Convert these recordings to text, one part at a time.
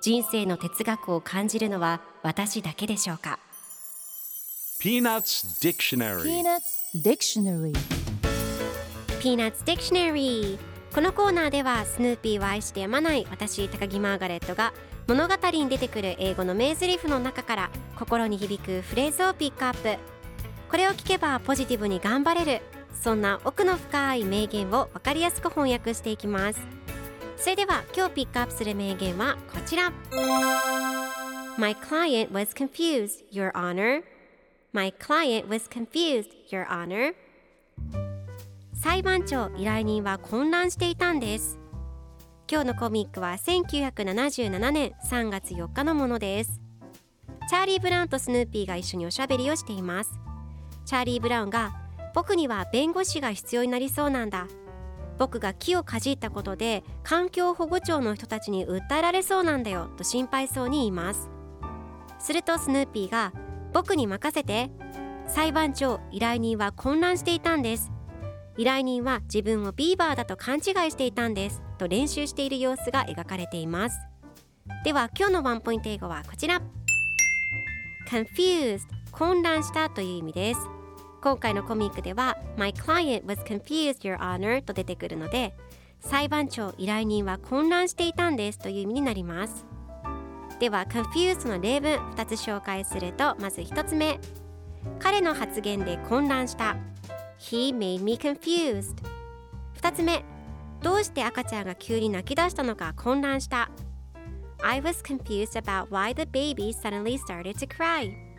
人生の哲学を感じるのは私だけでしょうか？Peanuts Dictionary. Peanuts Dictionary. Peanuts Dictionary.このコーナーではスヌーピーを愛してやまない私高木マーガレットが物語に出てくる英語の名台詞の中から心に響くフレーズをピックアップ。これを聞けばポジティブに頑張れる。そんな奥の深い名言を分かりやすく翻訳していきますそれでは今日ピックアップする名言はこちら。My client was confused, Your Honor. My client was confused, Your Honor. 裁判長依頼人は混乱していたんです。今日のコミックは1977年3月4日のものです。チャーリー・ブラウンとスヌーピーが一緒におしゃべりをしています。チャーリー・ブラウンが僕には弁護士が必要になりそうなんだ。僕が木をかじったことで環境保護庁の人たちに訴えられそうなんだよと心配そうに言います。するとスヌーピーが僕に任せて。裁判長依頼人は混乱していたんです。依頼人は自分をビーバーだと勘違いしていたんですと練習している様子が描かれています。では今日のワンポイント英語はこちら。confused 混乱したという意味です。今回のコミックでは My client was confused your honor と出てくるので裁判長依頼人は混乱していたんですという意味になりますでは confused の例文2つ紹介するとまず1つ目彼の発言で混乱した He made me confused 2つ目どうして赤ちゃんが急に泣き出したのか混乱した I was confused about why the baby suddenly started to cry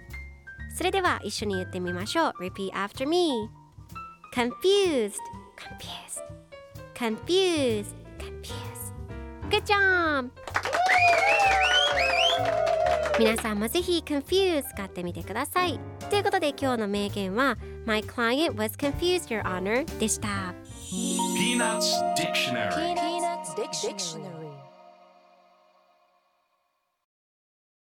それでは一緒に言ってみましょう Repeat after me Confused Confused Confused Confused Good job! 皆さんもぜひ Confused 使ってみてくださいということで今日の名言は My client was confused, Your Honor でした Peanuts Dictionary Peanuts Dictionary